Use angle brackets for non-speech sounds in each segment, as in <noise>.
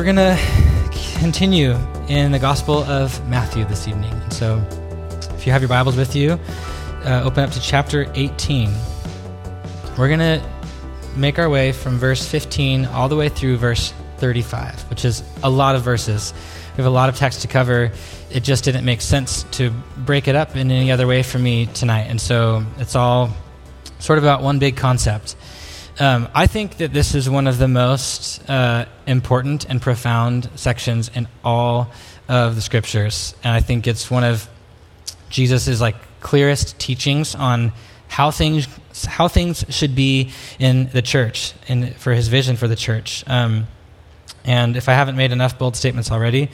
we're going to continue in the Gospel of Matthew this evening. So, if you have your Bibles with you, uh, open up to chapter 18. We're going to make our way from verse 15 all the way through verse 35, which is a lot of verses. We have a lot of text to cover. It just didn't make sense to break it up in any other way for me tonight. And so, it's all sort of about one big concept. Um, I think that this is one of the most uh, important and profound sections in all of the scriptures, and I think it's one of Jesus's like clearest teachings on how things how things should be in the church and for his vision for the church. Um, and if I haven't made enough bold statements already,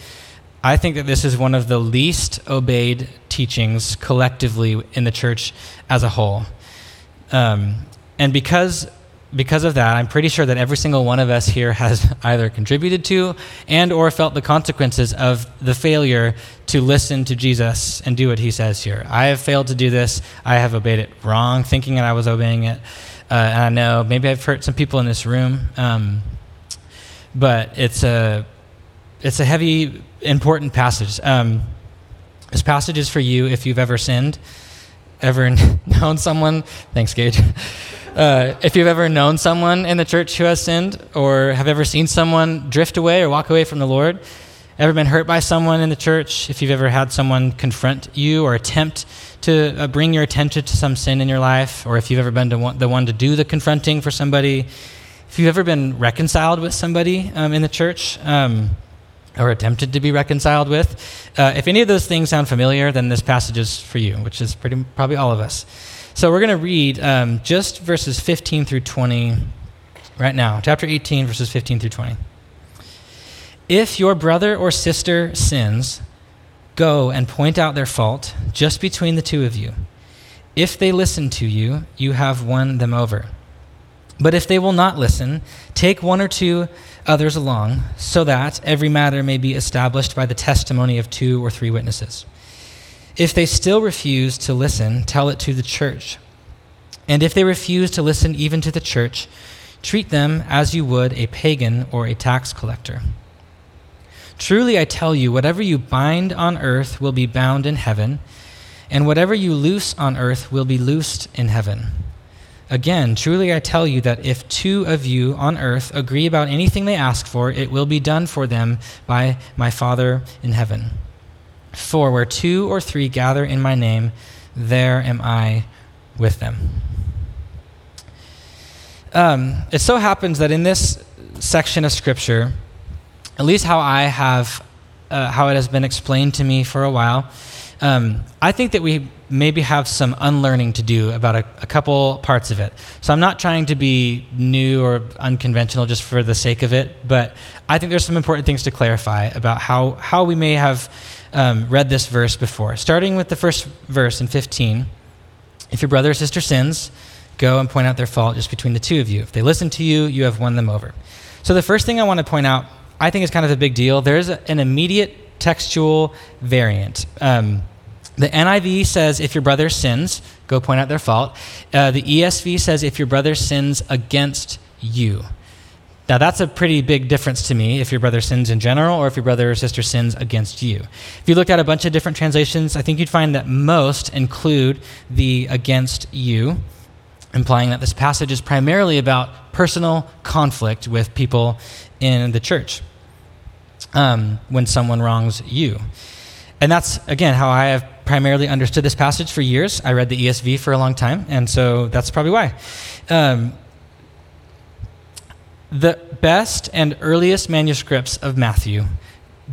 I think that this is one of the least obeyed teachings collectively in the church as a whole. Um, and because because of that, I'm pretty sure that every single one of us here has <laughs> either contributed to and or felt the consequences of the failure to listen to Jesus and do what he says here. I have failed to do this. I have obeyed it wrong, thinking that I was obeying it. Uh, and I know maybe I've hurt some people in this room, um, but it's a it's a heavy, important passage. Um, this passage is for you if you've ever sinned, ever <laughs> known someone. Thanks, Gage. <laughs> Uh, if you've ever known someone in the church who has sinned, or have ever seen someone drift away or walk away from the Lord, ever been hurt by someone in the church, if you've ever had someone confront you or attempt to uh, bring your attention to some sin in your life, or if you've ever been one, the one to do the confronting for somebody, if you've ever been reconciled with somebody um, in the church, um, or attempted to be reconciled with, uh, if any of those things sound familiar, then this passage is for you, which is pretty probably all of us. So we're going to read um, just verses 15 through 20 right now. Chapter 18, verses 15 through 20. If your brother or sister sins, go and point out their fault just between the two of you. If they listen to you, you have won them over. But if they will not listen, take one or two others along, so that every matter may be established by the testimony of two or three witnesses. If they still refuse to listen, tell it to the church. And if they refuse to listen even to the church, treat them as you would a pagan or a tax collector. Truly I tell you, whatever you bind on earth will be bound in heaven, and whatever you loose on earth will be loosed in heaven. Again, truly I tell you that if two of you on earth agree about anything they ask for, it will be done for them by my Father in heaven. For where two or three gather in my name, there am I with them. Um, it so happens that in this section of Scripture, at least how I have, uh, how it has been explained to me for a while, um, I think that we maybe have some unlearning to do about a, a, couple parts of it. So I'm not trying to be new or unconventional just for the sake of it, but I think there's some important things to clarify about how, how we may have um, read this verse before. Starting with the first verse in 15 If your brother or sister sins, go and point out their fault just between the two of you. If they listen to you, you have won them over. So the first thing I want to point out, I think is kind of a big deal. There's a, an immediate textual variant. Um, the NIV says, if your brother sins, go point out their fault. Uh, the ESV says, if your brother sins against you. Now, that's a pretty big difference to me if your brother sins in general or if your brother or sister sins against you. If you looked at a bunch of different translations, I think you'd find that most include the against you, implying that this passage is primarily about personal conflict with people in the church um, when someone wrongs you. And that's, again, how I have primarily understood this passage for years. I read the ESV for a long time, and so that's probably why. Um, the best and earliest manuscripts of Matthew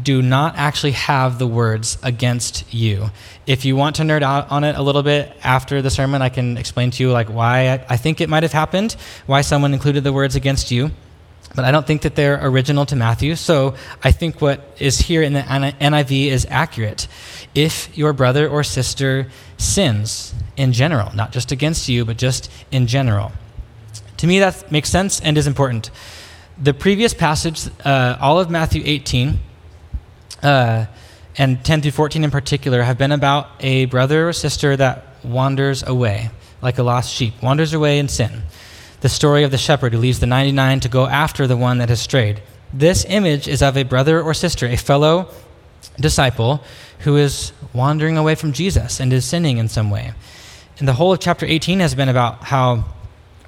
do not actually have the words against you. If you want to nerd out on it a little bit after the sermon, I can explain to you like why I think it might have happened, why someone included the words against you. But I don't think that they're original to Matthew. So I think what is here in the NIV is accurate. If your brother or sister sins in general, not just against you, but just in general. To me, that makes sense and is important. The previous passage, uh, all of Matthew 18, uh, and 10 through 14 in particular, have been about a brother or sister that wanders away, like a lost sheep, wanders away in sin. The story of the shepherd who leaves the 99 to go after the one that has strayed. This image is of a brother or sister, a fellow disciple who is wandering away from Jesus and is sinning in some way. And the whole of chapter 18 has been about how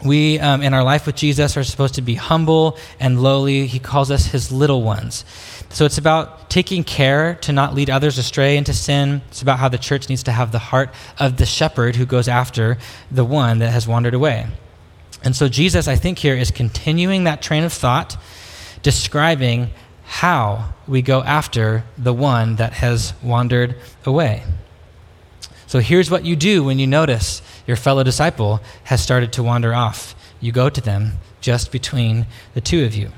we, um, in our life with Jesus, are supposed to be humble and lowly. He calls us his little ones. So it's about taking care to not lead others astray into sin. It's about how the church needs to have the heart of the shepherd who goes after the one that has wandered away. And so Jesus, I think, here is continuing that train of thought, describing how we go after the one that has wandered away. So here's what you do when you notice your fellow disciple has started to wander off. You go to them just between the two of you.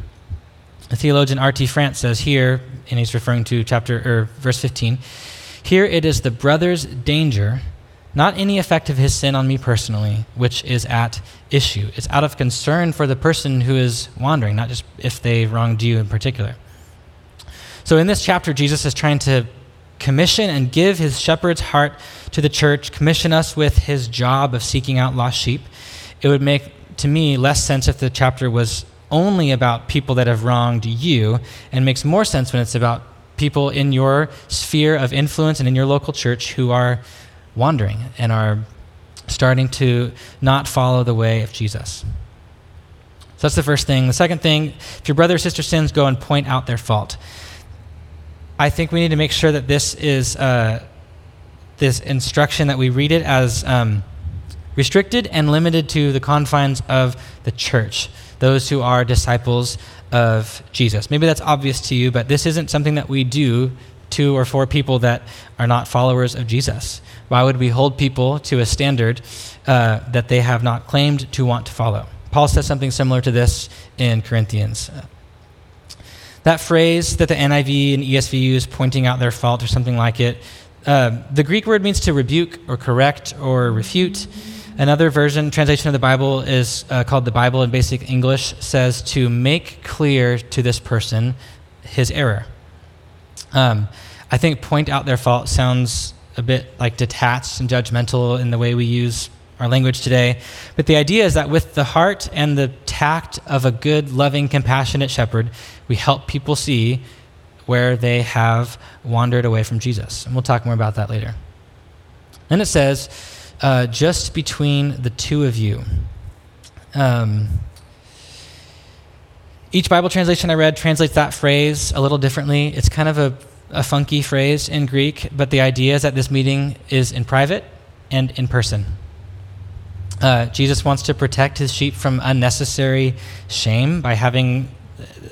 The theologian R.T. France says here, and he's referring to chapter or verse 15, here it is the brother's danger, not any effect of his sin on me personally, which is at issue. It's out of concern for the person who is wandering, not just if they wronged you in particular. So in this chapter, Jesus is trying to commission and give his shepherd's heart to the church, commission us with his job of seeking out lost sheep. It would make, to me, less sense if the chapter was only about people that have wronged you, and makes more sense when it's about people in your sphere of influence and in your local church who are wandering and are starting to not follow the way of Jesus. So that's the first thing. The second thing, if your brother or sister sins, go and point out their fault. I think we need to make sure that this is uh, this instruction that we read it as um, restricted and limited to the confines of the church, those who are disciples of Jesus. Maybe that's obvious to you, but this isn't something that we do to or four people that are not followers of Jesus. Why would we hold people to a standard uh, that they have not claimed to want to follow? Paul says something similar to this in Corinthians. That phrase that the NIV and ESV use, pointing out their fault or something like it, uh, the Greek word means to rebuke or correct or refute. Another version, translation of the Bible is uh, called the Bible in Basic English, says to make clear to this person his error. Um, I think point out their fault sounds a bit like detached and judgmental in the way we use our language today. But the idea is that with the heart and the tact of a good, loving, compassionate shepherd, we help people see where they have wandered away from Jesus. And we'll talk more about that later. Then it says, uh, just between the two of you. Um, each Bible translation I read translates that phrase a little differently. It's kind of a, a funky phrase in Greek, but the idea is that this meeting is in private and in person. Uh, Jesus wants to protect his sheep from unnecessary shame by having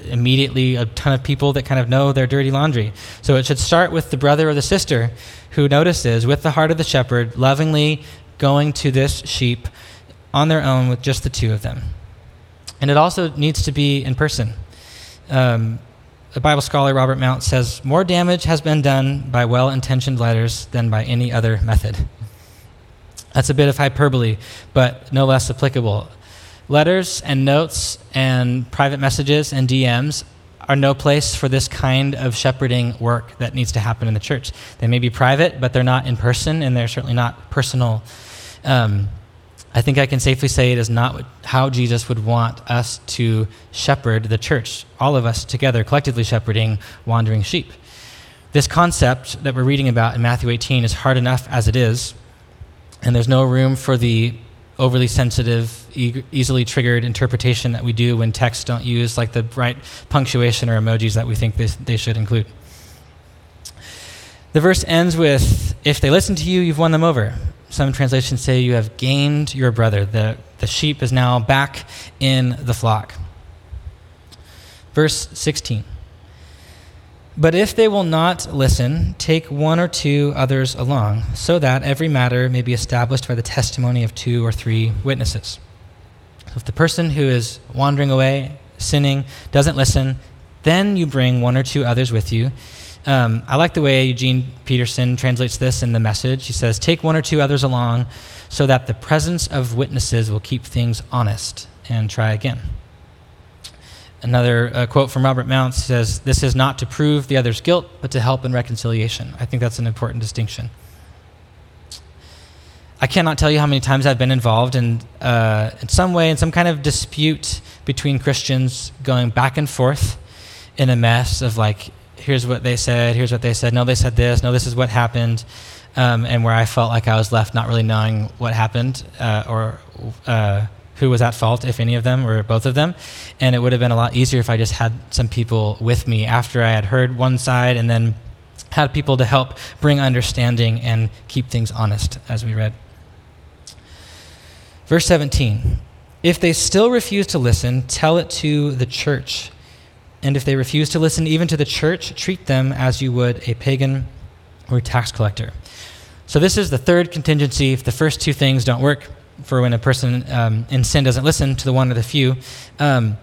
immediately a ton of people that kind of know their dirty laundry. So it should start with the brother or the sister who notices, with the heart of the shepherd, lovingly going to this sheep on their own with just the two of them. And it also needs to be in person. Um, the Bible scholar Robert Mounce says more damage has been done by well intentioned letters than by any other method. That's a bit of hyperbole, but no less applicable. Letters and notes and private messages and DMs are no place for this kind of shepherding work that needs to happen in the church. They may be private, but they're not in person, and they're certainly not personal. Um, I think I can safely say it is not how Jesus would want us to shepherd the church, all of us together, collectively shepherding wandering sheep. This concept that we're reading about in Matthew 18 is hard enough as it is and there's no room for the overly sensitive, e- easily triggered interpretation that we do when texts don't use like the right punctuation or emojis that we think they, they should include. The verse ends with, If they listen to you, you've won them over. Some translations say you have gained your brother. The, the sheep is now back in the flock. Verse 16. But if they will not listen, take one or two others along, so that every matter may be established by the testimony of two or three witnesses. So if the person who is wandering away, sinning, doesn't listen, then you bring one or two others with you. Um, I like the way Eugene Peterson translates this in the message. He says, Take one or two others along so that the presence of witnesses will keep things honest and try again. Another uh, quote from Robert Mounce says, This is not to prove the other's guilt, but to help in reconciliation. I think that's an important distinction. I cannot tell you how many times I've been involved in, uh, in some way, in some kind of dispute between Christians going back and forth. in a mess of like, here's what they said, here's what they said, no, they said this, no, this is what happened, um, and where I felt like I was left not really knowing what happened uh, or uh, who was at fault, if any of them or both of them. And it would have been a lot easier if I just had some people with me after I had heard one side and then had people to help bring understanding and keep things honest, as we read. Verse 17 If they still refuse to listen, tell it to the church. And if they refuse to listen even to the church, treat them as you would a pagan or a tax collector. So, this is the third contingency. If the first two things don't work for when a person um, in sin doesn't listen to the one or the few, um,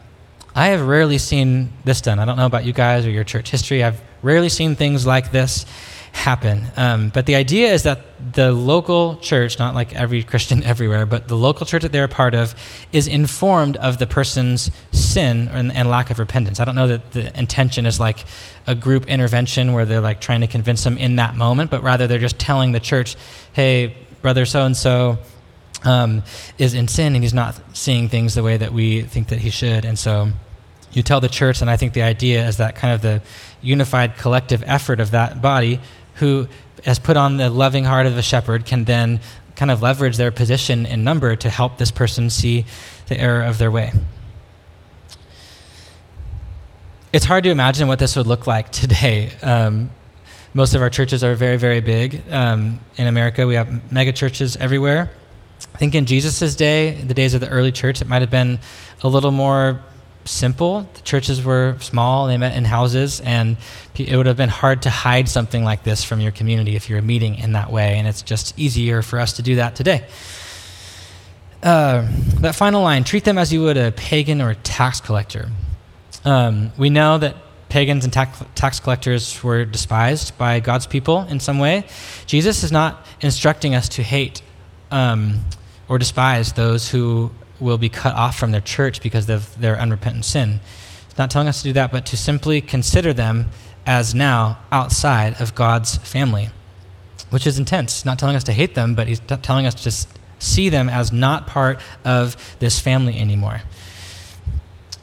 I have rarely seen this done. I don't know about you guys or your church history. I've rarely seen things like this happen. Um, but the idea is that the local church, not like every Christian <laughs> everywhere, but the local church that they're a part of, is informed of the person's sin and, and, lack of repentance. I don't know that the intention is like a group intervention where they're like trying to convince them in that moment, but rather they're just telling the church, hey, brother so and so is in sin and he's not seeing things the way that we think that he should. And so you tell the church, and I think the idea is that kind of the unified collective effort of that body who has put on the loving heart of a shepherd can then kind of leverage their position in number to help this person see the error of their way. It's hard to imagine what this would look like today. Um, most of our churches are very, very big. Um, in America, we have mega churches everywhere. I think in Jesus' day, the days of the early church, it might have been a little more simple. The churches were small, they met in houses, and it would have been hard to hide something like this from your community if you're meeting in that way, and it's just easier for us to do that today. Uh, that final line treat them as you would a pagan or a tax collector. Um, we know that pagans and tax, tax collectors were despised by God's people in some way. Jesus is not instructing us to hate um, or despise those who will be cut off from their church because of their unrepentant sin. He's not telling us to do that, but to simply consider them as now outside of God's family, which is intense. He's not telling us to hate them, but he's t- telling us to see them as not part of this family anymore.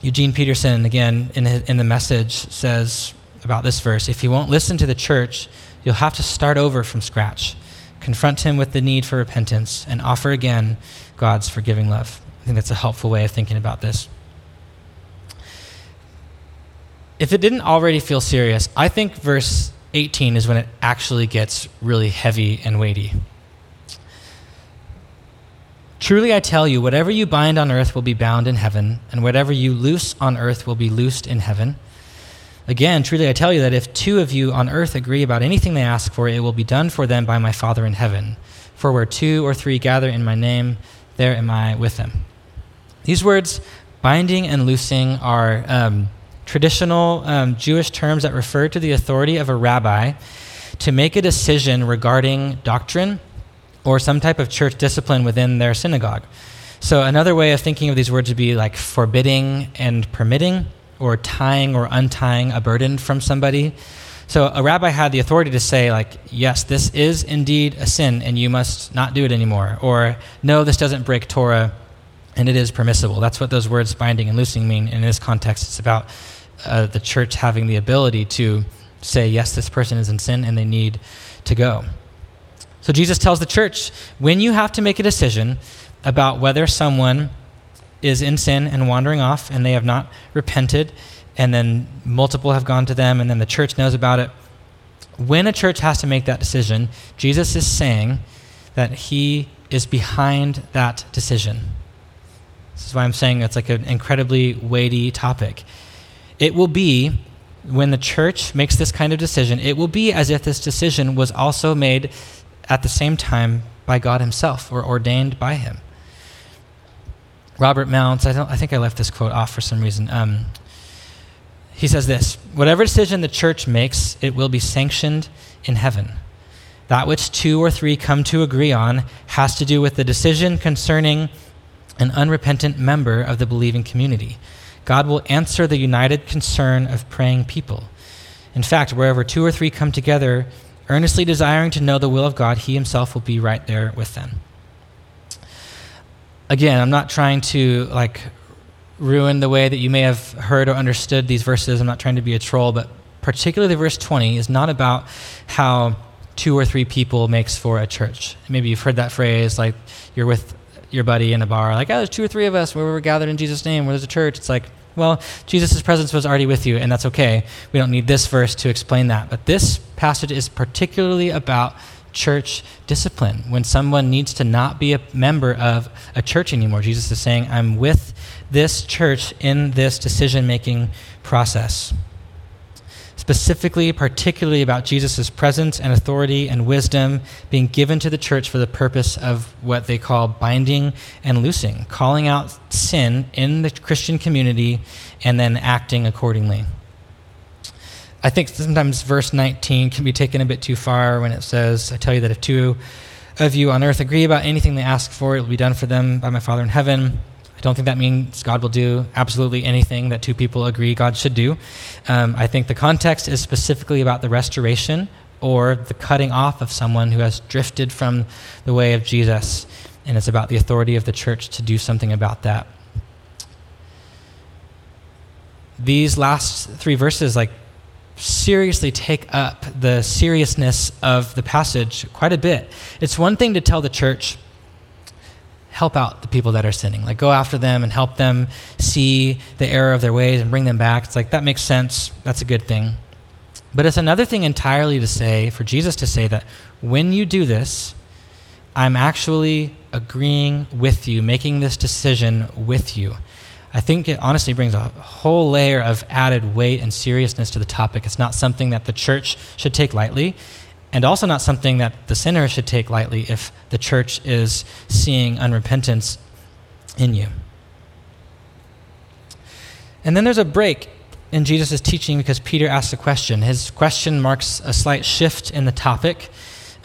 Eugene Peterson, again, in, his, in the message, says about this verse if you won't listen to the church, you'll have to start over from scratch, confront him with the need for repentance, and offer again God's forgiving love think that's a helpful way of thinking about this. If it didn't already feel serious, I think verse 18 is when it actually gets really heavy and weighty. Truly I tell you, whatever you bind on earth will be bound in heaven, and whatever you loose on earth will be loosed in heaven. Again, truly I tell you that if two of you on earth agree about anything they ask for, it will be done for them by my Father in heaven. For where two or three gather in my name, there am I with them. These words, binding and loosing, are um, traditional um, Jewish terms that refer to the authority of a rabbi to make a decision regarding doctrine or some type of church discipline within their synagogue. So, another way of thinking of these words would be like forbidding and permitting, or tying or untying a burden from somebody. So, a rabbi had the authority to say, like, yes, this is indeed a sin and you must not do it anymore. Or, no, this doesn't break Torah and it is permissible. That's what those words binding and loosing mean. In this context, it's about uh, the church having the ability to say, yes, this person is in sin and they need to go. So Jesus tells the church when you have to make a decision about whether someone is in sin and wandering off and they have not repented, and then multiple have gone to them, and then the church knows about it. When a church has to make that decision, Jesus is saying that he is behind that decision. This is why I'm saying it's like an incredibly weighty topic. It will be, when the church makes this kind of decision, it will be as if this decision was also made at the same time by God Himself or ordained by Him. Robert Mounce, I, I think I left this quote off for some reason. Um, he says this Whatever decision the church makes, it will be sanctioned in heaven. That which two or three come to agree on has to do with the decision concerning an unrepentant member of the believing community. God will answer the united concern of praying people. In fact, wherever two or three come together, earnestly desiring to know the will of God, He Himself will be right there with them. Again, I'm not trying to like ruin the way that you may have heard or understood these verses. I'm not trying to be a troll, but particularly verse 20 is not about how two or three people makes for a church. Maybe you've heard that phrase, like you're with your buddy in a bar, like, oh, there's two or three of us where we're gathered in Jesus' name, where there's a church. It's like, well, Jesus' presence was already with you, and that's okay. We don't need this verse to explain that. But this passage is particularly about church discipline. When someone needs to not be a member of a church anymore, Jesus is saying, I'm with this church in this decision making process specifically, particularly about Jesus' presence and authority and wisdom being given to the church for the purpose of what they call binding and loosing, calling out sin in the Christian community and then acting accordingly. I think sometimes verse 19 can be taken a bit too far when it says, I tell you that if two of you on earth agree about anything they ask for, it will be done for them by my Father in heaven. I don't think that means God will do absolutely anything that two people agree God should do. Um, I think the context is specifically about the restoration or the cutting off of someone who has drifted from the way of Jesus. And it's about the authority of the church to do something about that. These last three verses, like, seriously take up the seriousness of the passage quite a bit. It's one thing to tell the church, help out the people that are sinning. Like go after them and help them see the error of their ways and bring them back. It's like that makes sense. That's a good thing. But it's another thing entirely to say, for Jesus to say that when you do this, I'm actually agreeing with you, making this decision with you. I think it honestly brings a whole layer of added weight and seriousness to the topic. It's not something that the church should take lightly and also not something that the sinner should take lightly if the church is seeing unrepentance in you. And then there's a break in Jesus' teaching because Peter asks a question. His question marks a slight shift in the topic,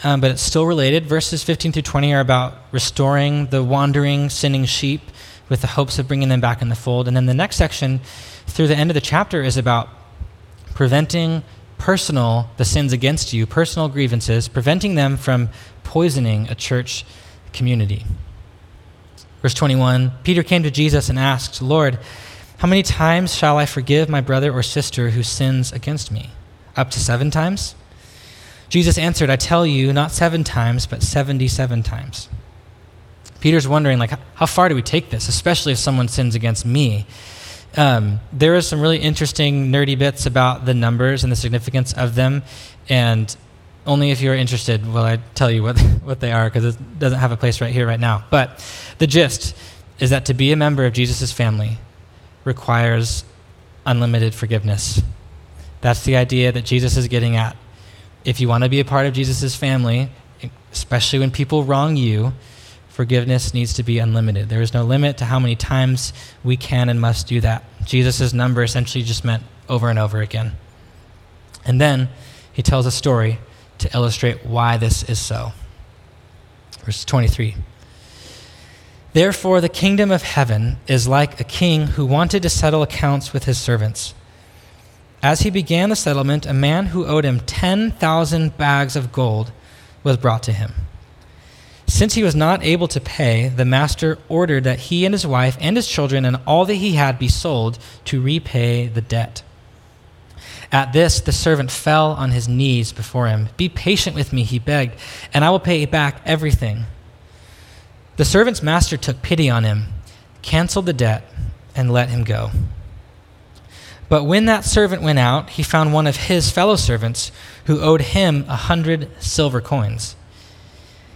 um, but it's still related. Verses 15 through 20 are about restoring the wandering, sinning sheep with the hopes of bringing them back in the fold. And then the next section, through the end of the chapter, is about preventing personal, the sins against you, personal grievances, preventing them from poisoning a church community. Verse 21 Peter came to Jesus and asked, Lord, how many times shall I forgive my brother or sister who sins against me? Up to seven times? Jesus answered, I tell you, not seven times, but 77 times. Peter's wondering, like, how far do we take this, especially if someone sins against me? Um, there are some really interesting nerdy bits about the numbers and the significance of them, and only if you're interested will I tell you what <laughs> what they are because it doesn't have a place right here right now. But the gist is that to be a member of Jesus' family requires unlimited forgiveness. That's the idea that Jesus is getting at. If you want to be a part of Jesus' family, especially when people wrong you, forgiveness needs to be unlimited. There is no limit to how many times we can and must do that. Jesus' number essentially just meant over and over again. And then he tells a story to illustrate why this is so. Verse 23. Therefore, the kingdom of heaven is like a king who wanted to settle accounts with his servants. As he began the settlement, a man who owed him 10,000 bags of gold was brought to him. Since he was not able to pay, the master ordered that he and his wife and his children and all that he had be sold to repay the debt. At this, the servant fell on his knees before him. Be patient with me, he begged, and I will pay back everything. The servant's master took pity on him, canceled the debt, and let him go. But when that servant went out, he found one of his fellow servants who owed him a hundred silver coins.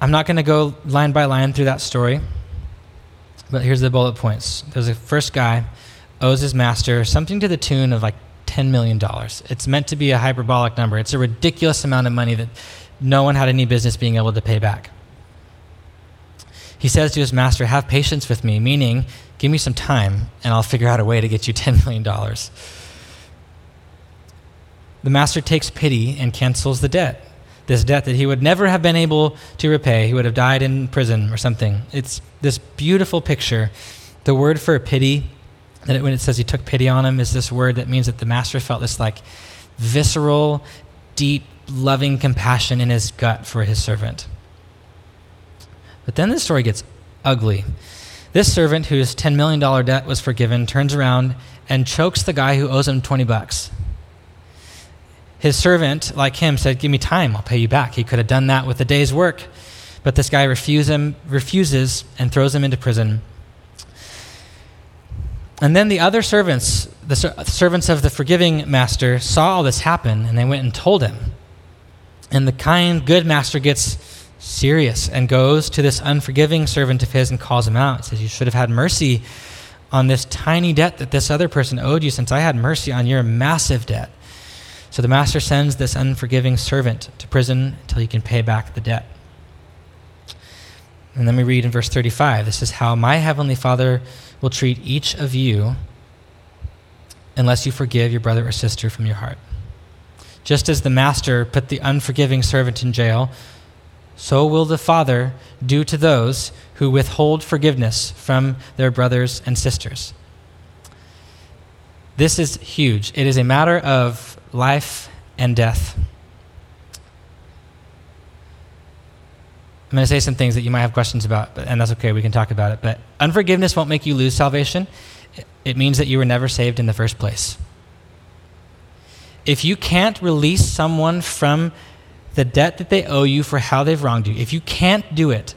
I'm not going to go line by line through that story, but here's the bullet points. There's a first guy owes his master something to the tune of like $10 million. It's meant to be a hyperbolic number. It's a ridiculous amount of money that no one had any business being able to pay back. He says to his master, Have patience with me, meaning, give me some time and I'll figure out a way to get you <laughs> $10 million. The master takes pity and cancels the debt this debt that he would never have been able to repay. He would have died in prison or something. It's this beautiful picture. The word for pity, that when it says he took pity on him, is this word that means that the master felt this like visceral, deep, loving compassion in his gut for his servant. But then the story gets ugly. This servant, whose $10 million debt was forgiven, turns around and chokes the guy who owes him 20 bucks. His servant, like him, said, Give me time, I'll pay you back. He could have done that with a day's work. But this guy refuse him, refuses and throws him into prison. And then the other servants, the servants of the forgiving master, saw all this happen and they went and told him. And the kind, good master gets serious and goes to this unforgiving servant of his and calls him out. He says, You should have had mercy on this tiny debt that this other person owed you, since I had mercy on your massive debt. So the master sends this unforgiving servant to prison until he can pay back the debt. And then we read in verse 35 this is how my heavenly Father will treat each of you unless you forgive your brother or sister from your heart. Just as the master put the unforgiving servant in jail, so will the Father do to those who withhold forgiveness from their brothers and sisters. This is huge. It is a matter of life and death. I'm going to say some things that you might have questions about, but, and that's okay. We can talk about it. But unforgiveness won't make you lose salvation. It means that you were never saved in the first place. If you can't release someone from the debt that they owe you for how they've wronged you, if you can't do it,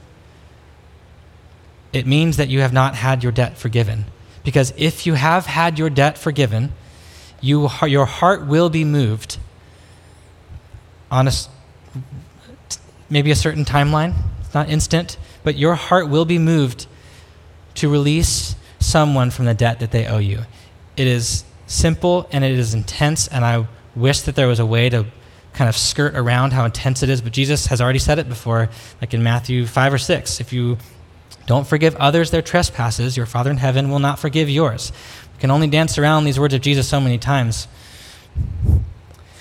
it means that you have not had your debt forgiven. Because if you have had your debt forgiven, you, your heart will be moved on a, maybe a certain timeline. It's not instant, but your heart will be moved to release someone from the debt that they owe you. It is simple and it is intense, and I wish that there was a way to kind of skirt around how intense it is, but Jesus has already said it before, like in Matthew 5 or 6. If you don't forgive others their trespasses, your Father in heaven will not forgive yours We can only dance around these words of Jesus so many times.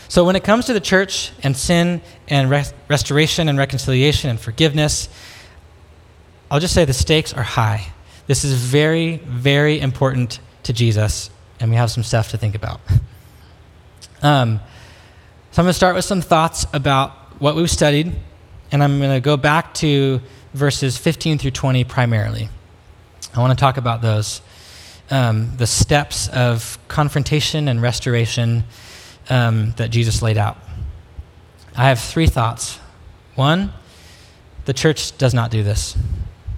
So, when it comes to the church and sin and res- restoration and reconciliation and forgiveness, I'll just say the stakes are high. This is very, very important to Jesus, and we have some stuff to think about. <laughs> Um, so, I'm going to start with some thoughts about what we've studied, and I'm going to go back to verses 15 through 20 primarily. I want to talk about those um, the steps of confrontation and restoration um, that Jesus laid out. I have three thoughts. One, the church does not do this,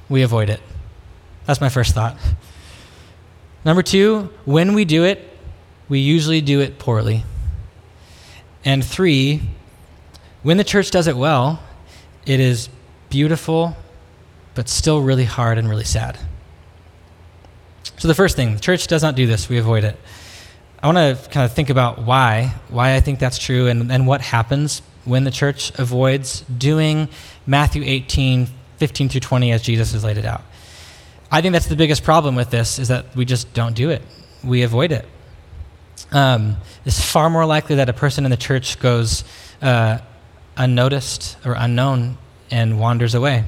we avoid it. That's my first thought. Number two, when we do it, we usually do it poorly. And three, when the church does it well, it is beautiful, but still really hard and really sad. So the first thing, the church does not do this. We avoid it. I want to kind of think about why, why I think that's true, and, and what happens when the church avoids doing Matthew 18, 15 through 20 as Jesus has laid it out. I think that's the biggest problem with this is that we just don't do it. We avoid it. Um, it's far more likely that a person in the church goes uh, unnoticed or unknown and wanders away.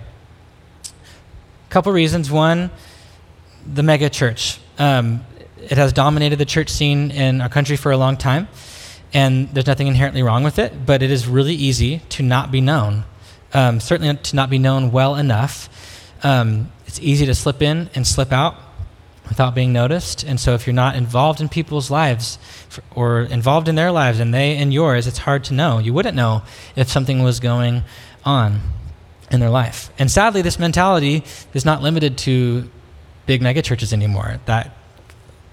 A couple reasons. One, the mega church. Um, it has dominated the church scene in our country for a long time, and there's nothing inherently wrong with it, but it is really easy to not be known. Um, certainly to not be known well enough. Um, it's easy to slip in and slip out without being noticed. And so if you're not involved in people's lives or involved in their lives and they in yours, it's hard to know. You wouldn't know if something was going on in their life. And sadly, this mentality is not limited to big megachurches anymore. That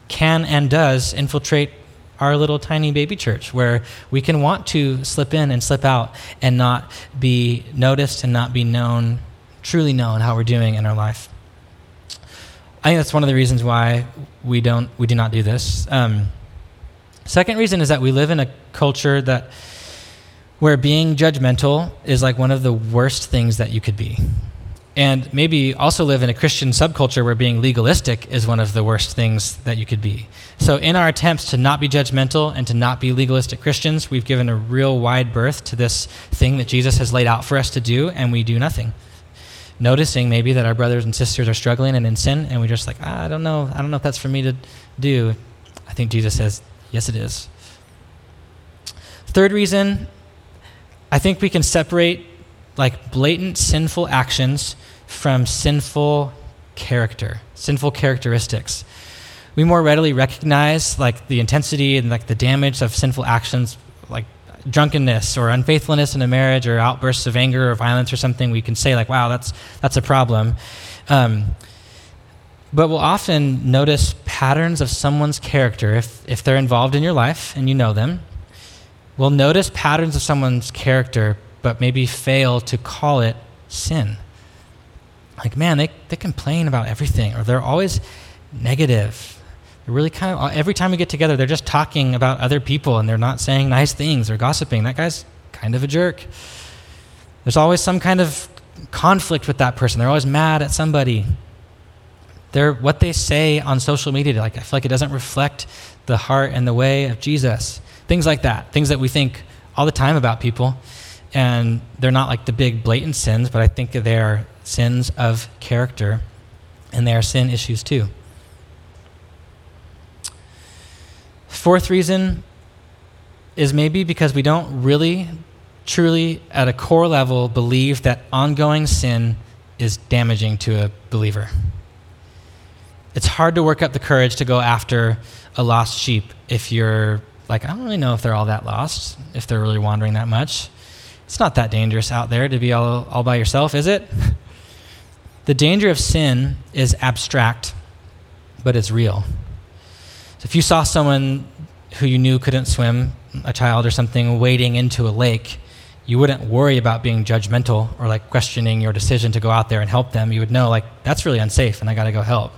can and does infiltrate our little tiny baby church where we can want to slip in and slip out and not be noticed and not be known, truly known how we're doing in our life. I think that's one of the reasons why we don't we do not do this. Um, second reason is that we live in a culture that where being judgmental is like one of the worst things that you could be. And maybe also live in a Christian subculture where being legalistic is one of the worst things that you could be. So, in our attempts to not be judgmental and to not be legalistic Christians, we've given a real wide berth to this thing that Jesus has laid out for us to do, and we do nothing noticing maybe that our brothers and sisters are struggling and in sin, and we're just like, ah, I don't know, I don't know if that's for me to do. I think Jesus says, yes, it is. Third reason, I think we can separate like blatant sinful actions from sinful character, sinful characteristics. We more readily recognize like the intensity and like the damage of sinful actions like drunkenness or unfaithfulness in a marriage or outbursts of anger or violence or something, we can say like, "Wow, that's that's a problem." Um, but we'll often notice patterns of someone's character if if they're involved in your life and you know them. We'll notice patterns of someone's character, but maybe fail to call it sin. Like, man, they, they complain about everything, or they're always negative they're really kind of, every time we get together, they're just talking about other people and they're not saying nice things or gossiping. That guy's kind of a jerk. There's always some kind of conflict with that person. They're always mad at somebody. They're, what they say on social media, like, I feel like it doesn't reflect the heart and the way of Jesus. Things like that. Things that we think all the time about people. And they're not like the big blatant sins, but I think they are sins of character. And they are sin issues too. Fourth reason is maybe because we don't really, truly, at a core level, believe that ongoing sin is damaging to a believer. It's hard to work up the courage to go after a lost sheep if you're like, I don't really know if they're all that lost, if they're really wandering that much. It's not that dangerous out there to be all, all by yourself, is it? <laughs> the danger of sin is abstract, but it's real. So if you saw someone who you knew couldn't swim, a child or something, wading into a lake, you wouldn't worry about being judgmental or like questioning your decision to go out there and help them. You would know, like, that's really unsafe and I got to go help.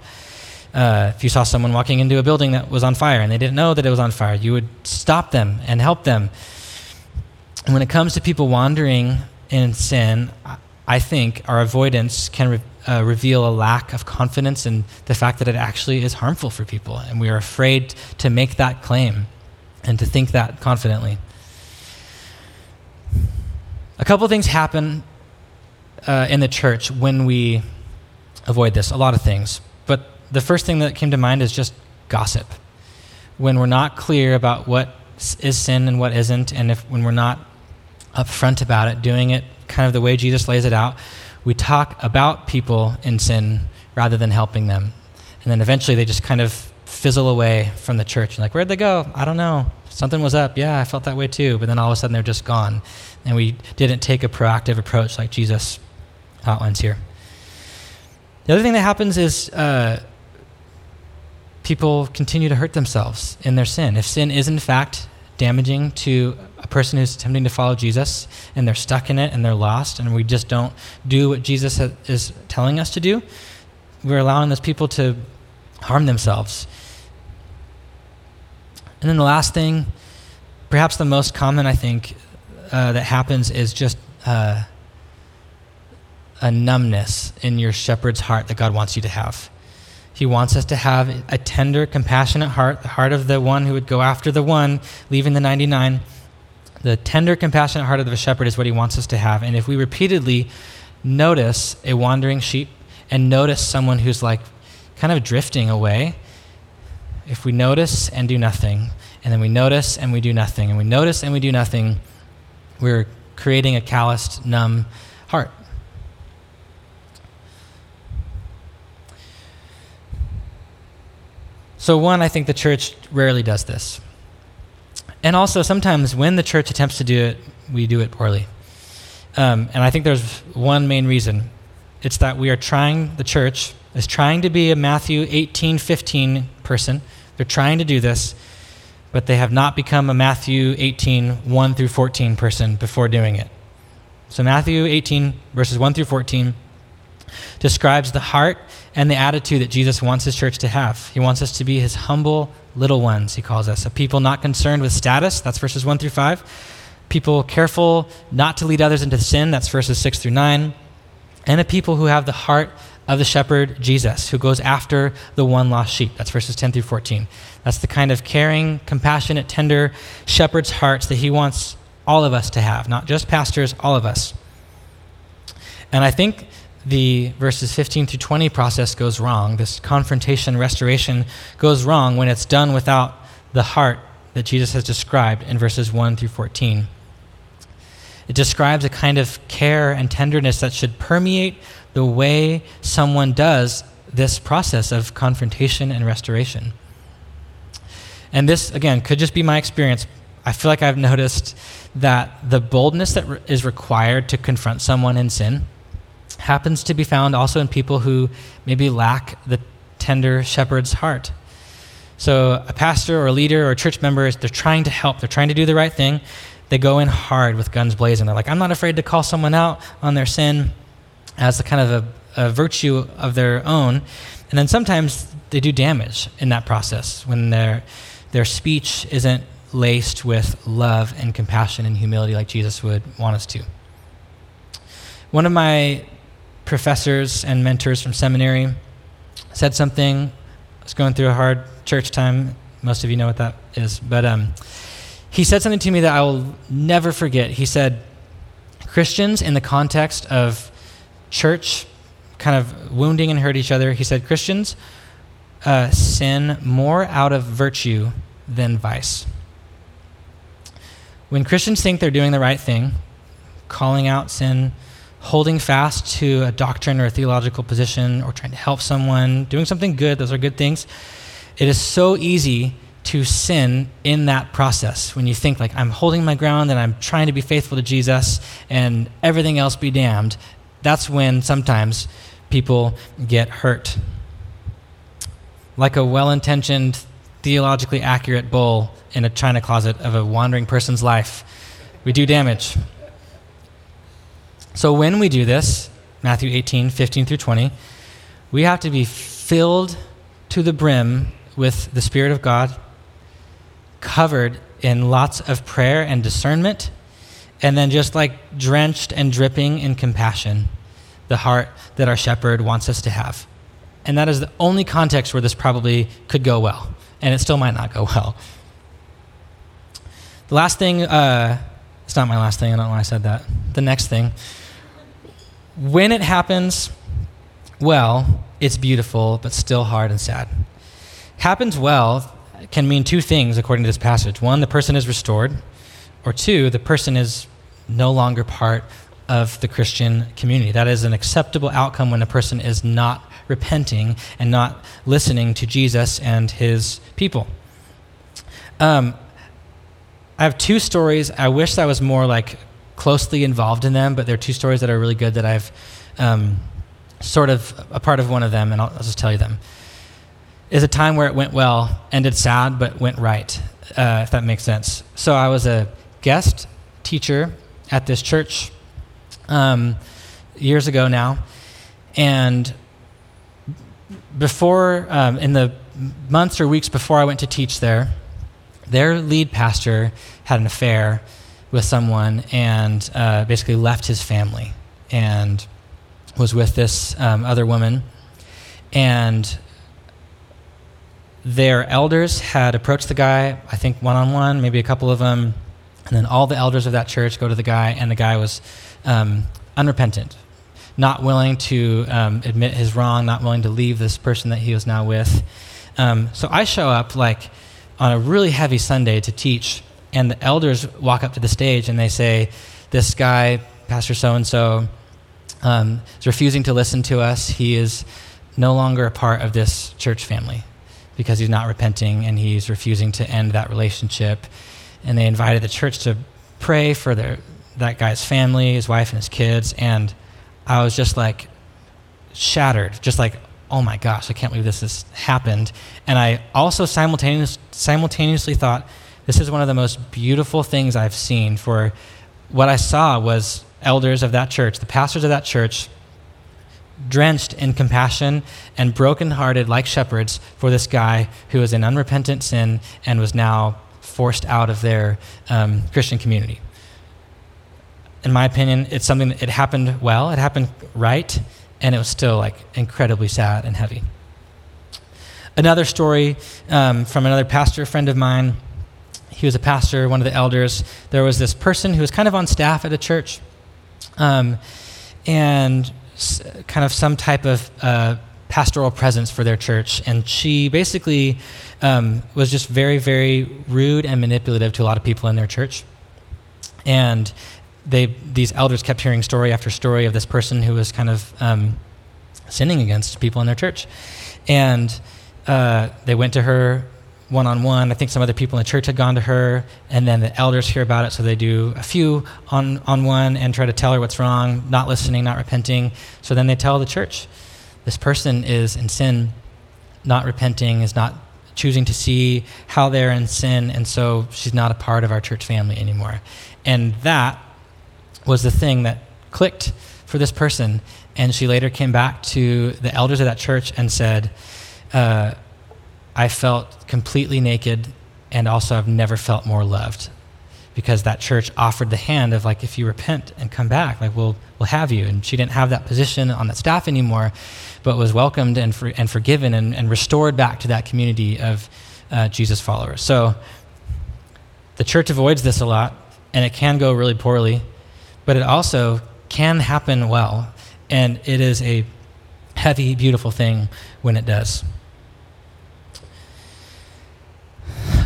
Uh, if you saw someone walking into a building that was on fire and they didn't know that it was on fire, you would stop them and help them. And when it comes to people wandering in sin, I think our avoidance can re- uh, reveal a lack of confidence in the fact that it actually is harmful for people. And we are afraid to make that claim and to think that confidently. A couple of things happen uh, in the church when we avoid this, a lot of things. The first thing that came to mind is just gossip. When we're not clear about what is sin and what isn't, and if when we're not upfront about it, doing it kind of the way Jesus lays it out, we talk about people in sin rather than helping them. And then eventually they just kind of fizzle away from the church. like, where'd they go? I don't know. Something was up. Yeah, I felt that way too. But then all of a sudden they're just gone. And we didn't take a proactive approach like Jesus outlines here. The other thing that happens is uh, people continue to hurt themselves in their sin. If sin is in fact damaging to a person who's attempting to follow Jesus and they're stuck in it and they're lost and we just don't do what Jesus is telling us to do, we're allowing those people to harm themselves. And then the last thing, perhaps the most common, I think, uh, that happens is just uh, a numbness in your shepherd's heart that God wants you to have. He wants us to have a tender, compassionate heart, the heart of the one who would go after the one, leaving the 99. The tender, compassionate heart of the shepherd is what he wants us to have. And if we repeatedly notice a wandering sheep and notice someone who's like kind of drifting away, if we notice and do nothing, and then we notice and we do nothing, and we notice and we do nothing, we're creating a calloused, numb heart. So, one, I think the church rarely does this. And also, sometimes when the church attempts to do it, we do it poorly. Um, and I think there's one main reason it's that we are trying, the church is trying to be a Matthew 18, 15 person. They're trying to do this, but they have not become a Matthew 18, 1 through 14 person before doing it. So, Matthew 18, verses 1 through 14, describes the heart and the attitude that Jesus wants his church to have. He wants us to be his humble little ones, he calls us, a people not concerned with status. That's verses 1 through 5. People careful not to lead others into sin. That's verses 6 through 9. And a people who have the heart of the shepherd Jesus, who goes after the one lost sheep. That's verses 10 through 14. That's the kind of caring, compassionate, tender shepherd's hearts that he wants all of us to have, not just pastors, all of us. And I think the verses 15 through 20 process goes wrong. This confrontation, restoration goes wrong when it's done without the heart that Jesus has described in verses 1 through 14. It describes a kind of care and tenderness that should permeate the way someone does this process of confrontation and restoration. And this, again, could just be my experience. I feel like I've noticed that the boldness that is required to confront someone in sin happens to be found also in people who maybe lack the tender shepherd's heart. So, a pastor or a leader or a church member, is they're trying to help, they're trying to do the right thing. They go in hard with guns blazing. They're like, I'm not afraid to call someone out on their sin as a kind of a, a virtue of their own. And then sometimes they do damage in that process when their, their speech isn't laced with love and compassion and humility like Jesus would want us to. One of my professors and mentors from seminary said something. I was going through a hard church time. Most of you know what that is. But um, he said something to me that I will never forget. He said, Christians, in the context of church kind of wounding and hurt each other, he said, Christians uh, sin more out of virtue than vice. When Christians think they're doing the right thing, calling out sin, holding fast to a doctrine or a theological position, or trying to help someone, doing something good, those are good things. It is so easy to sin in that process when you think like i'm holding my ground and i'm trying to be faithful to jesus and everything else be damned. That's when sometimes people get hurt. Like a well-intentioned theologically accurate bull in a china closet of a wandering person's life we do damage so when we do this, Matthew 18, 15 through 20, we have to be filled to the brim with the Spirit of God, covered in lots of prayer and discernment, and then just like drenched and dripping in compassion, the heart that our shepherd wants us to have. And that is the only context where this probably could go well, and it still might not go well. The last thing, uh, it's not my last thing, I don't know why I said that. The next thing when it happens, well, it's beautiful, but still hard and sad. Happens well can mean two things according to this passage. One, the person is restored, or two, the person is no longer part of the Christian community. That is an acceptable outcome when a person is not repenting and not listening to Jesus and his people. Um, I have two stories. I wish that was more like closely involved in them, but there are two stories that are really good that I've um, sort of a part of one of them, and I'll, I'll, just tell you them. Is a time where it went well, ended sad, but went right, uh, if that makes sense. So I was a guest teacher at this church um, years ago now, and before, um, in the months or weeks before I went to teach there, their lead pastor had an affair with someone and uh, basically left his family and was with this um, other woman. And their elders had approached the guy, I think one on one, maybe a couple of them. And then all the elders of that church go to the guy, and the guy was um, unrepentant, not willing to um, admit his wrong, not willing to leave this person that he was now with. Um, so I show up like on a really heavy Sunday to teach and the elders walk up to the stage and they say, This guy, Pastor so and so, is refusing to listen to us. He is no longer a part of this church family because he's not repenting and he's refusing to end that relationship. And they invited the church to pray for their, that guy's family, his wife, and his kids. And I was just like shattered, just like, oh my gosh, I can't believe this has happened. And I also simultaneous, simultaneously thought, This is one of the most beautiful things I've seen. For what I saw was elders of that church, the pastors of that church, drenched in compassion and brokenhearted like shepherds for this guy who was in unrepentant sin and was now forced out of their um, Christian community. In my opinion, it's something that it happened well, it happened right, and it was still like incredibly sad and heavy. Another story um, from another pastor friend of mine. He was a pastor, one of the elders. There was this person who was kind of on staff at a church, um, and kind of some type of uh, pastoral presence for their church. And she basically um, was just very, very rude and manipulative to a lot of people in their church. And they, these elders kept hearing story after story of this person who was kind of um, sinning against people in their church. And uh, they went to her one on one. I think some other people in the church had gone to her, and then the elders hear about it, so they do a few on, on one and try to tell her what's wrong, not listening, not repenting. So then they tell the church this person is in sin, not repenting, is not choosing to see how they're in sin, and so she's not a part of our church family anymore. And that was the thing that clicked for this person. And she later came back to the elders of that church and said, uh, I felt completely naked, and also I've never felt more loved. Because that church offered the hand of like if you repent and come back like we'll we'll have you. And she didn't have that position on that staff anymore but was welcomed and, for, and forgiven and, and restored back to that community of uh, jesus followers. So the church avoids this a lot and it can go really poorly but it also can happen well. And it is a heavy beautiful thing when it does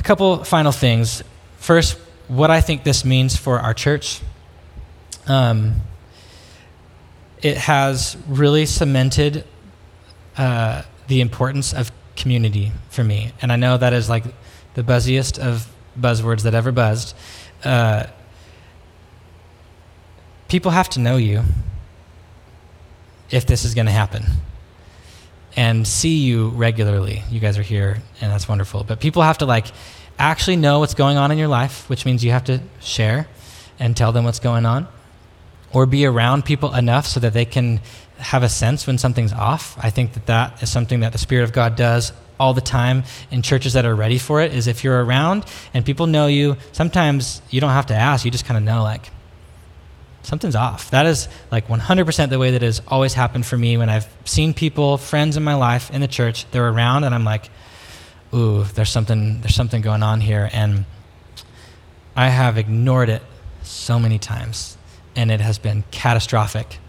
couple final things. First, what I think this means for our church. Um, it has really cemented uh, the importance of community for me. And I know that is like the buzziest of buzzwords that ever buzzed. Uh, people have to know you if this is going to happen and see you regularly. You guys are here, and that's wonderful. But people have to like actually know what's going on in your life, which means you have to share and tell them what's going on, or be around people enough so that they can have a sense when something's off. I think that that is something that the Spirit of God does all the time in churches that are ready for it is if you're around and people know you sometimes you don't have to ask you just kind of know like something's off that is like 100% the way that has always happened for me when i've seen people friends in my life in the church they're around and i'm like ooh, there's something, there's something going on here. And I have ignored it so many times, and it has been catastrophic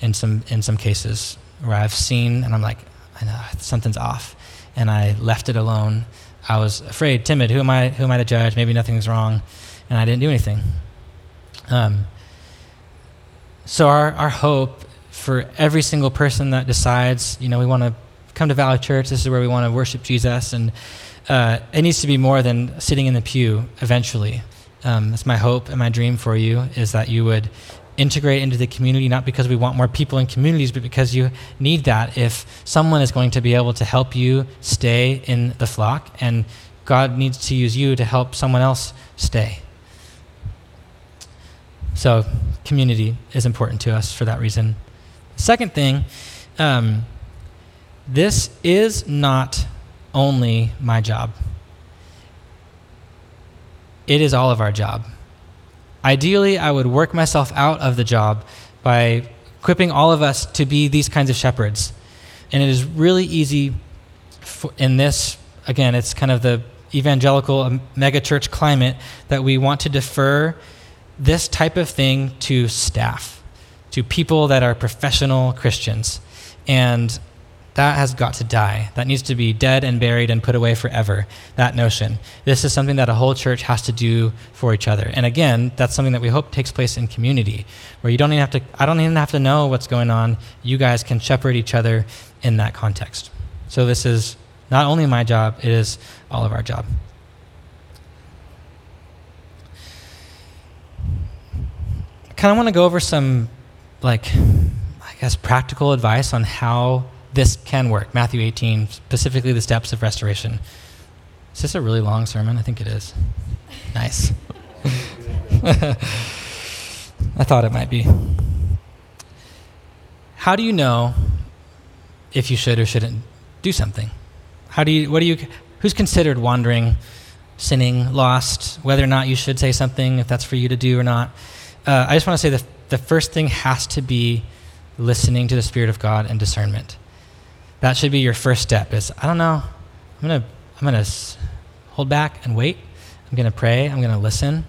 in some, in some cases where I've seen, and I'm like, I know something's off. And I left it alone. I was afraid, timid. Who am I? Who am I to judge? Maybe nothing's wrong, and I didn't do anything. Um, so our our hope for every single person that decides, you know, we want to come to Valley Church. This is where we want to worship Jesus. And uh, it needs to be more than sitting in the pew eventually. Um, that's my hope and my dream for you is that you would integrate into the community, not because we want more people in communities, but because you need that if someone is going to be able to help you stay in the flock, and God needs to use you to help someone else stay. So, community is important to us for that reason. Second thing, um, this is not only my job, it is all of our job. Ideally, I would work myself out of the job by equipping all of us to be these kinds of shepherds. And it is really easy in this, again, it's kind of the evangelical um, megachurch climate that we want to defer this type of thing to staff, to people that are professional Christians. And that has got to die. That needs to be dead and buried and put away forever. That notion. This is something that a whole church has to do for each other. And again, that's something that we hope takes place in community, where you don't even have to, I don't even have to know what's going on. You guys can shepherd each other in that context. So this is not only my job, it is all of our job. I kind of want to go over some, like, I guess, practical advice on how this can work. Matthew 18, specifically the steps of restoration. Is this a really long sermon? I think it is. Nice. <laughs> I thought it might be. How do you know if you should or shouldn't do something? How do you, what do you, who's considered wandering, sinning, lost, whether or not you should say something, if that's for you to do or not? Uh, I just want to say the, the first thing has to be listening to the Spirit of God and discernment. That should be your first step is, I don't know, I'm to, I'm to hold back and wait. I'm to pray. I'm to listen.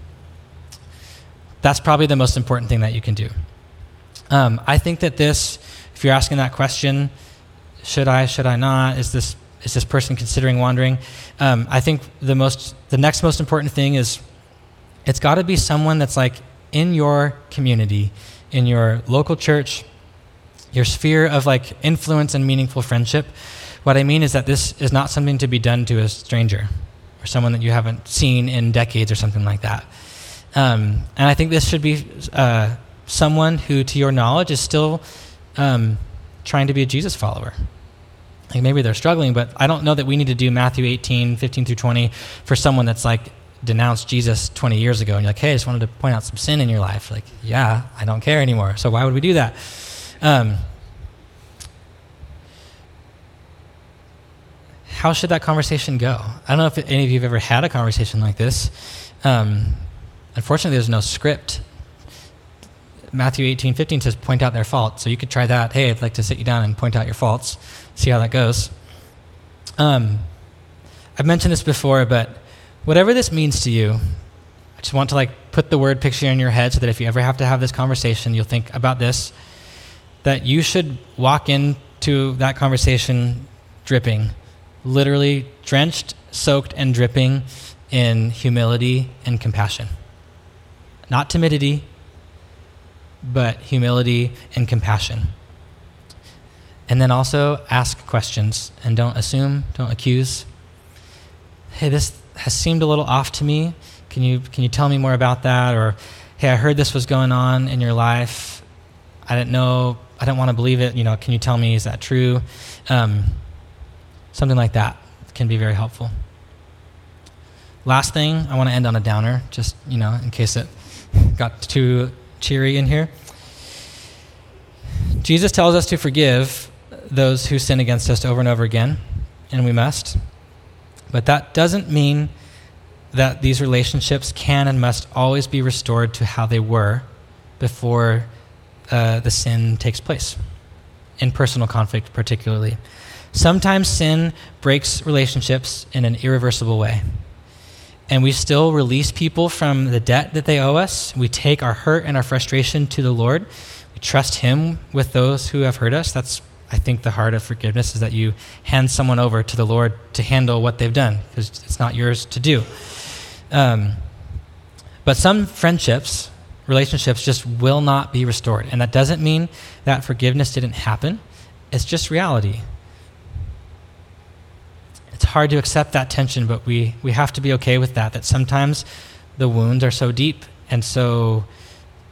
That's probably the most important thing that you can do. Um, I think that this, if you're asking that question, should I, should I not? Is this, is this person considering wandering? Um, I think the most, the next most important thing is it's got to be someone that's like in your community, in your local church, your sphere of like influence and meaningful friendship. What I mean is that this is not something to be done to a stranger or someone that you haven't seen in decades or something like that. Um, and I think this should be uh, someone who, to your knowledge, is still um, trying to be a Jesus follower. Like maybe they're struggling, but I don't know that we need to do Matthew 18, 15 through 20 for someone that's like denounced Jesus 20 years ago and you're like, hey, I just wanted to point out some sin in your life. Like, yeah, I don't care anymore. So why would we do that? Um, how should that conversation go? I don't know if any of you have ever had a conversation like this. Um, unfortunately, there's no script. Matthew 18, 15 says, point out their faults. So you could try that. Hey, I'd like to sit you down and point out your faults, see how that goes. Um, I've mentioned this before, but whatever this means to you, I just want to like put the word picture in your head so that if you ever have to have this conversation, you'll think about this that you should walk into that conversation dripping literally drenched, soaked, and dripping in humility and compassion. Not timidity, but humility and compassion. And then also ask questions and don't assume, don't accuse. Hey, this has seemed a little off to me. Can you, can you tell me more about that? Or, hey, I heard this was going on in your life. I didn't know, I don't want to believe it. You know, can you tell me, is that true? Um, Something like that can be very helpful. Last thing, I want to end on a downer, just, you know, in case it <laughs> got too cheery in here. Jesus tells us to forgive those who sin against us over and over again, and we must. But that doesn't mean that these relationships can and must always be restored to how they were before uh, the sin takes place, in personal conflict, particularly. Sometimes sin breaks relationships in an irreversible way. And we still release people from the debt that they owe us. We take our hurt and our frustration to the Lord. We trust Him with those who have hurt us. That's, I think, the heart of forgiveness is that you hand someone over to the Lord to handle what they've done because it's not yours to do. Um, but some friendships, relationships just will not be restored. And that doesn't mean that forgiveness didn't happen, it's just reality it's hard to accept that tension, but we, we have to be okay with that, that sometimes the wounds are so deep and so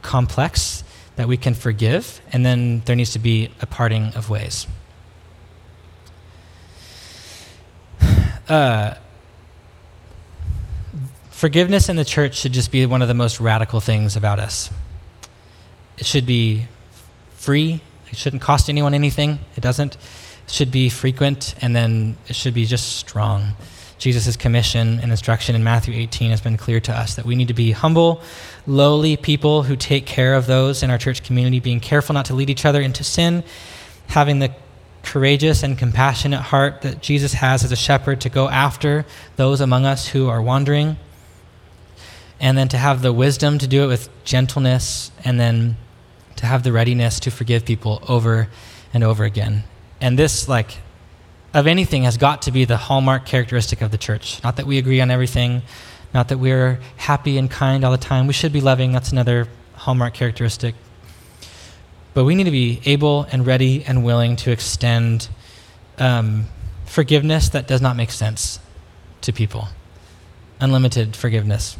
complex that we can forgive, and then there needs to be a parting of ways. <sighs> Uh, forgiveness in the church should just be one of the most radical things about us. It should be free, it shouldn't cost anyone anything. It doesn't It should be frequent and then it should be just strong. Jesus' commission and instruction in Matthew 18 has been clear to us that we need to be humble, lowly people who take care of those in our church community, being careful not to lead each other into sin, having the courageous and compassionate heart that Jesus has as a shepherd to go after those among us who are wandering, and then to have the wisdom to do it with gentleness, and then to have the readiness to forgive people over and over again and this, like, of anything, has got to be the hallmark characteristic of the church. Not that we agree on everything, not that we're happy and kind all the time. We should be loving. That's another hallmark characteristic. But we need to be able and ready and willing to extend um, forgiveness that does not make sense to people. Unlimited forgiveness.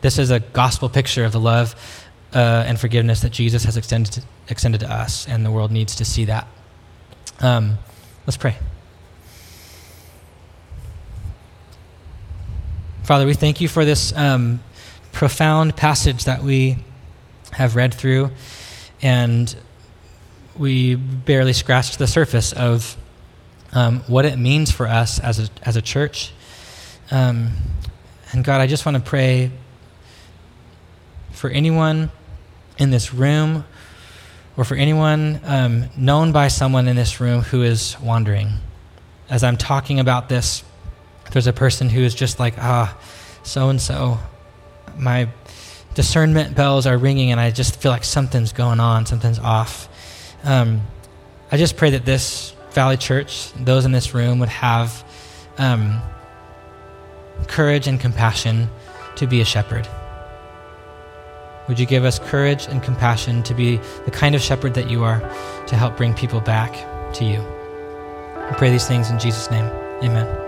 This is a gospel picture of the love uh, and forgiveness that Jesus has extended to, extended to us, and the world needs to see that. Um, let's pray. Father, we thank you for this um, profound passage that we have read through, and we barely scratched the surface of um, what it means for us as a, as a church. Um, and God, I just want to pray for anyone in this room or for anyone um, known by someone in this room who is wandering. As I'm talking about this, there's a person who is just like, ah, so and so, my discernment bells are ringing, and I just feel like something's going on, something's off. Um, I just pray that this Valley Church, those in this room, would have um, courage and compassion to be a shepherd. Would you give us courage and compassion to be the kind of shepherd that you are to help bring people back to you? I pray these things in Jesus' name. Amen.